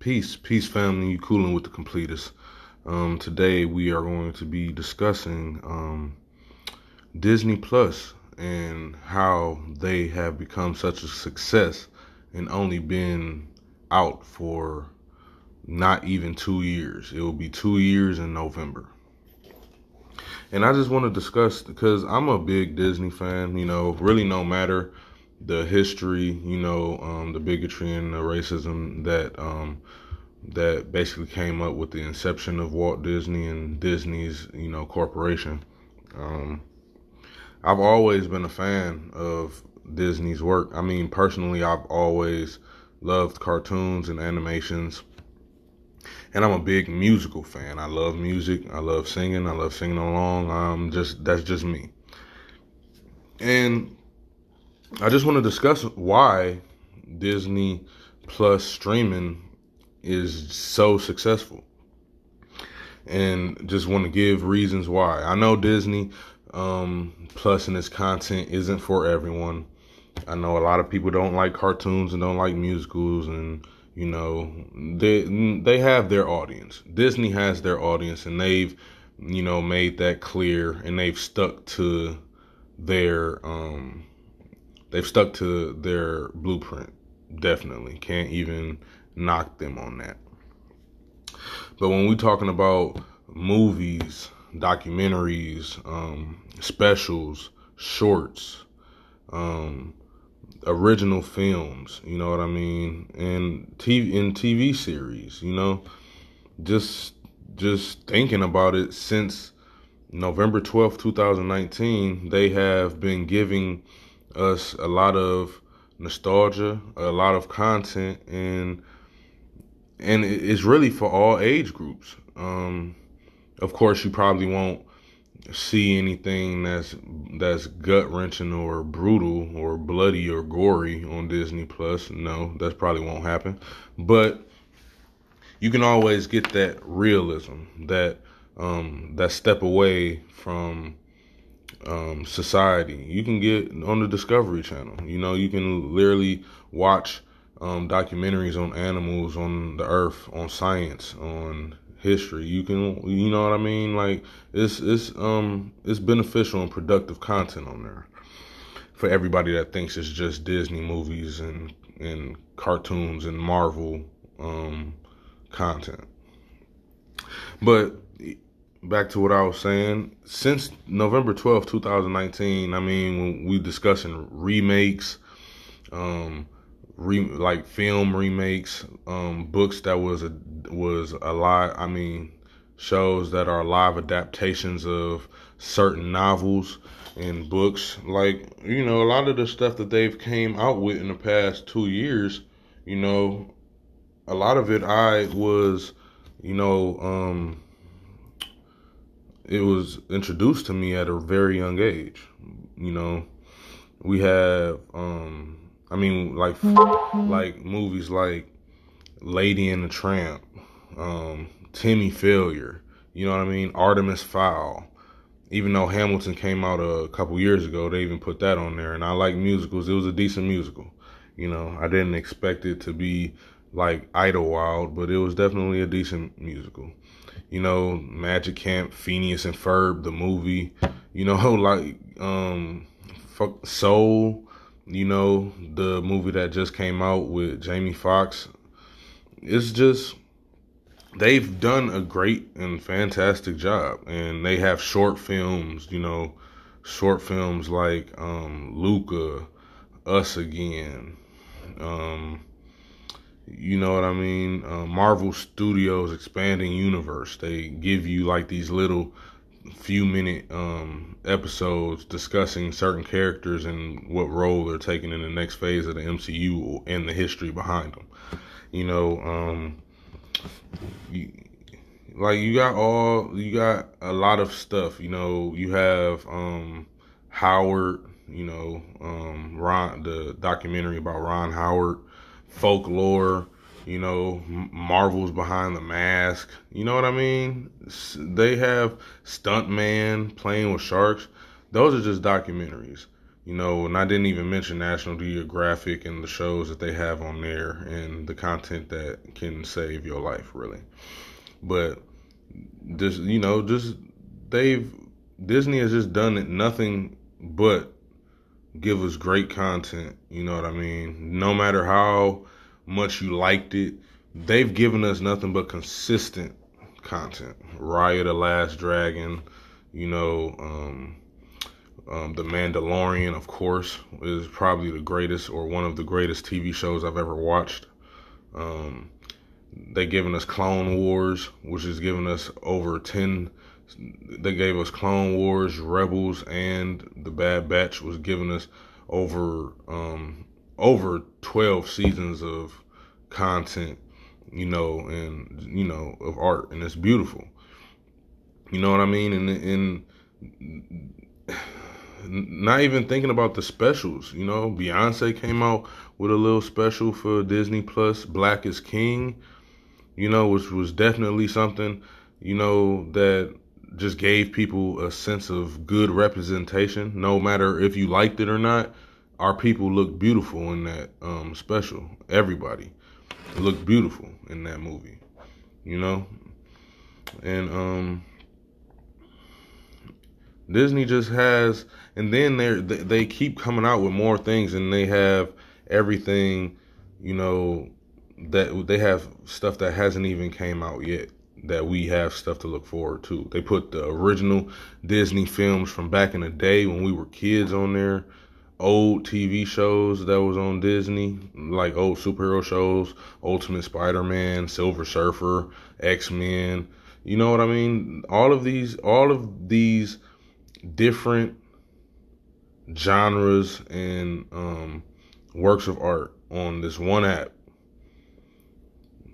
Peace, peace, family. You cooling with the completist. Um, today we are going to be discussing um, Disney Plus and how they have become such a success and only been out for not even two years. It will be two years in November. And I just want to discuss because I'm a big Disney fan. You know, really, no matter the history, you know, um, the bigotry and the racism that um, that basically came up with the inception of Walt Disney and Disney's, you know, corporation. Um, I've always been a fan of Disney's work. I mean, personally, I've always loved cartoons and animations. And I'm a big musical fan. I love music. I love singing. I love singing along. Um, just that's just me. And I just want to discuss why Disney Plus streaming is so successful. And just want to give reasons why. I know Disney um, Plus and its content isn't for everyone. I know a lot of people don't like cartoons and don't like musicals and you know they they have their audience. Disney has their audience and they've you know made that clear and they've stuck to their um they've stuck to their blueprint. Definitely can't even knock them on that. But when we're talking about movies, documentaries, um, specials, shorts, um, original films, you know what I mean, and TV in TV series, you know, just just thinking about it since November 12th, 2019, they have been giving us a lot of nostalgia, a lot of content, and and it's really for all age groups. Um, of course, you probably won't see anything that's that's gut wrenching or brutal or bloody or gory on Disney Plus. No, that probably won't happen. But you can always get that realism, that um, that step away from um, society. You can get on the Discovery Channel. You know, you can literally watch um, documentaries on animals, on the earth, on science, on history. You can, you know what I mean? Like it's it's um it's beneficial and productive content on there for everybody that thinks it's just Disney movies and and cartoons and Marvel um content. But back to what I was saying, since November 12, 2019, I mean, we discussing remakes, um, re, like film remakes, um, books that was a was a live. I mean, shows that are live adaptations of certain novels and books. Like you know, a lot of the stuff that they've came out with in the past two years, you know, a lot of it I was, you know, um, it was introduced to me at a very young age. You know, we have um I mean, like mm-hmm. like movies like Lady and the Tramp, um, Timmy Failure. You know what I mean? Artemis Fowl. Even though Hamilton came out a couple years ago, they even put that on there. And I like musicals. It was a decent musical. You know, I didn't expect it to be like Idlewild, but it was definitely a decent musical. You know, Magic Camp, Phineas and Ferb, the movie. You know, like um, Soul you know, the movie that just came out with Jamie Foxx. It's just they've done a great and fantastic job and they have short films, you know, short films like um Luca, Us Again, um you know what I mean? Uh, Marvel Studios expanding universe. They give you like these little few minute um, episodes discussing certain characters and what role they're taking in the next phase of the MCU and the history behind them. You know, um, you, like you got all you got a lot of stuff. You know, you have um, Howard. You know, um, Ron, the documentary about Ron Howard, folklore you know, Marvel's behind the mask. You know what I mean? They have Stuntman playing with sharks. Those are just documentaries. You know, and I didn't even mention National Geographic and the shows that they have on there and the content that can save your life, really. But just you know, just they've Disney has just done it nothing but give us great content. You know what I mean? No matter how much you liked it, they've given us nothing but consistent content. Raya the Last Dragon, you know, um, um, The Mandalorian, of course, is probably the greatest or one of the greatest TV shows I've ever watched. Um, they given us Clone Wars, which has given us over 10 they gave us Clone Wars, Rebels, and The Bad Batch was giving us over um, over twelve seasons of content, you know, and you know of art, and it's beautiful. You know what I mean? And and not even thinking about the specials. You know, Beyonce came out with a little special for Disney Plus, Black is King. You know, which was definitely something. You know that just gave people a sense of good representation. No matter if you liked it or not, our people looked beautiful in that um, special. Everybody looked beautiful in that movie, you know. And um, Disney just has, and then they they keep coming out with more things, and they have everything, you know, that they have stuff that hasn't even came out yet that we have stuff to look forward to. They put the original Disney films from back in the day when we were kids on there, old TV shows that was on Disney, like old superhero shows, Ultimate Spider-Man, Silver Surfer, X-Men. You know what I mean? All of these all of these different genres and um, works of art on this one app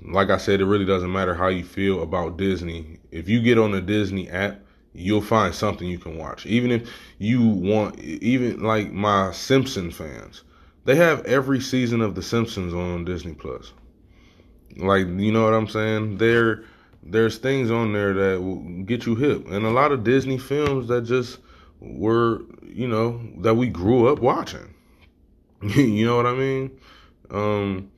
like I said, it really doesn't matter how you feel about Disney. If you get on the Disney app, you'll find something you can watch. Even if you want, even like my Simpson fans, they have every season of The Simpsons on Disney Plus. Like, you know what I'm saying? There, there's things on there that will get you hip, and a lot of Disney films that just were, you know, that we grew up watching. you know what I mean? Um,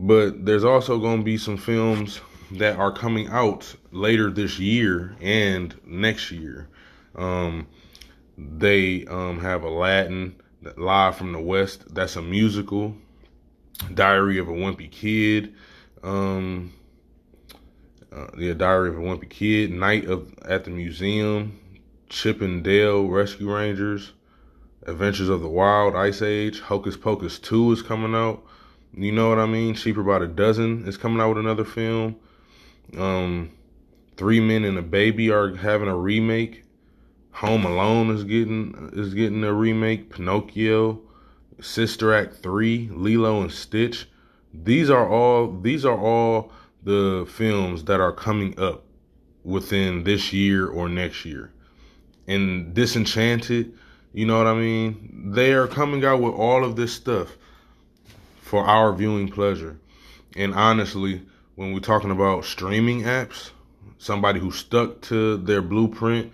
but there's also going to be some films that are coming out later this year and next year. Um, they um, have Aladdin live from the West. That's a musical. Diary of a Wimpy Kid. Um, uh, the Diary of a Wimpy Kid. Night of at the Museum. Chip and Dale Rescue Rangers. Adventures of the Wild Ice Age. Hocus Pocus 2 is coming out. You know what I mean? Cheaper by the dozen is coming out with another film. Um, Three Men and a Baby are having a remake. Home Alone is getting is getting a remake. Pinocchio, Sister Act three, Lilo and Stitch. These are all these are all the films that are coming up within this year or next year. And Disenchanted, you know what I mean? They are coming out with all of this stuff for our viewing pleasure. And honestly, when we're talking about streaming apps, somebody who stuck to their blueprint,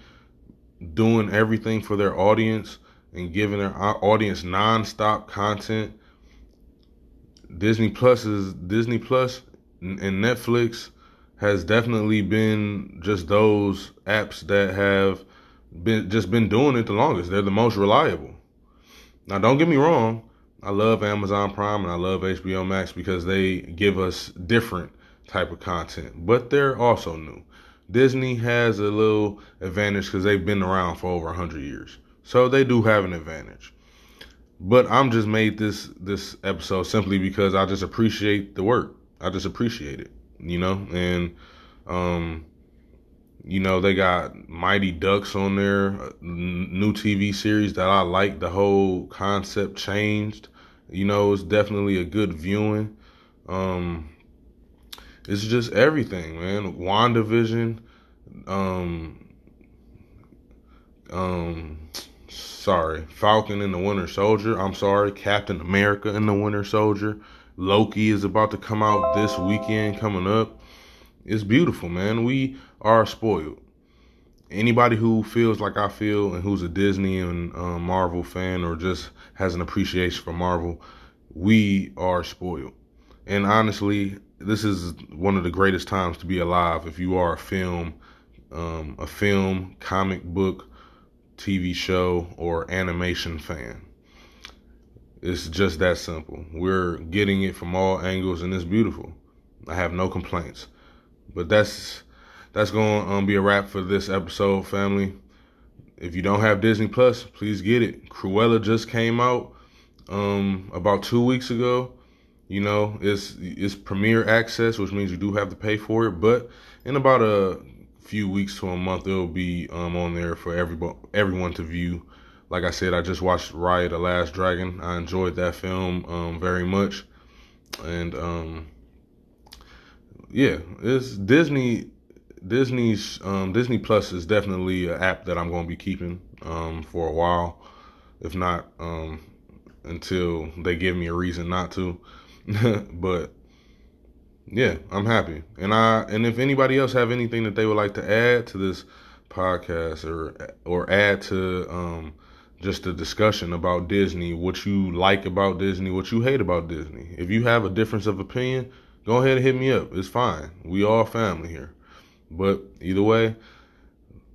doing everything for their audience and giving their audience nonstop content, Disney Plus is Disney Plus and Netflix has definitely been just those apps that have been just been doing it the longest. They're the most reliable. Now, don't get me wrong. I love Amazon Prime and I love HBO Max because they give us different type of content, but they're also new. Disney has a little advantage because they've been around for over 100 years. So they do have an advantage. But I'm just made this this episode simply because I just appreciate the work. I just appreciate it, you know? And um you know, they got Mighty Ducks on there, new TV series that I like. The whole concept changed. You know, it's definitely a good viewing. Um, it's just everything, man. WandaVision, um, um, sorry, Falcon and the Winter Soldier. I'm sorry, Captain America and the Winter Soldier. Loki is about to come out this weekend coming up. It's beautiful, man. We are spoiled. Anybody who feels like I feel and who's a Disney and um, Marvel fan or just has an appreciation for Marvel, we are spoiled. And honestly, this is one of the greatest times to be alive if you are a film, um, a film, comic book, TV show, or animation fan. It's just that simple. We're getting it from all angles, and it's beautiful. I have no complaints. But that's that's going to um, be a wrap for this episode, family. If you don't have Disney Plus, please get it. Cruella just came out um, about two weeks ago. You know, it's it's premiere access, which means you do have to pay for it. But in about a few weeks to a month, it'll be um, on there for everybody, everyone to view. Like I said, I just watched Raya the Last Dragon. I enjoyed that film um, very much, and um, yeah, it's Disney Disney's um, Disney Plus is definitely an app that I'm going to be keeping um, for a while, if not um, until they give me a reason not to. but yeah, I'm happy, and I and if anybody else have anything that they would like to add to this podcast or or add to um, just a discussion about Disney, what you like about Disney, what you hate about Disney. If you have a difference of opinion, go ahead and hit me up. It's fine. We all family here. But either way,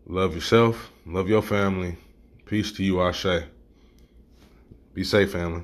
love yourself, love your family. Peace to you, Ashe. Be safe, family.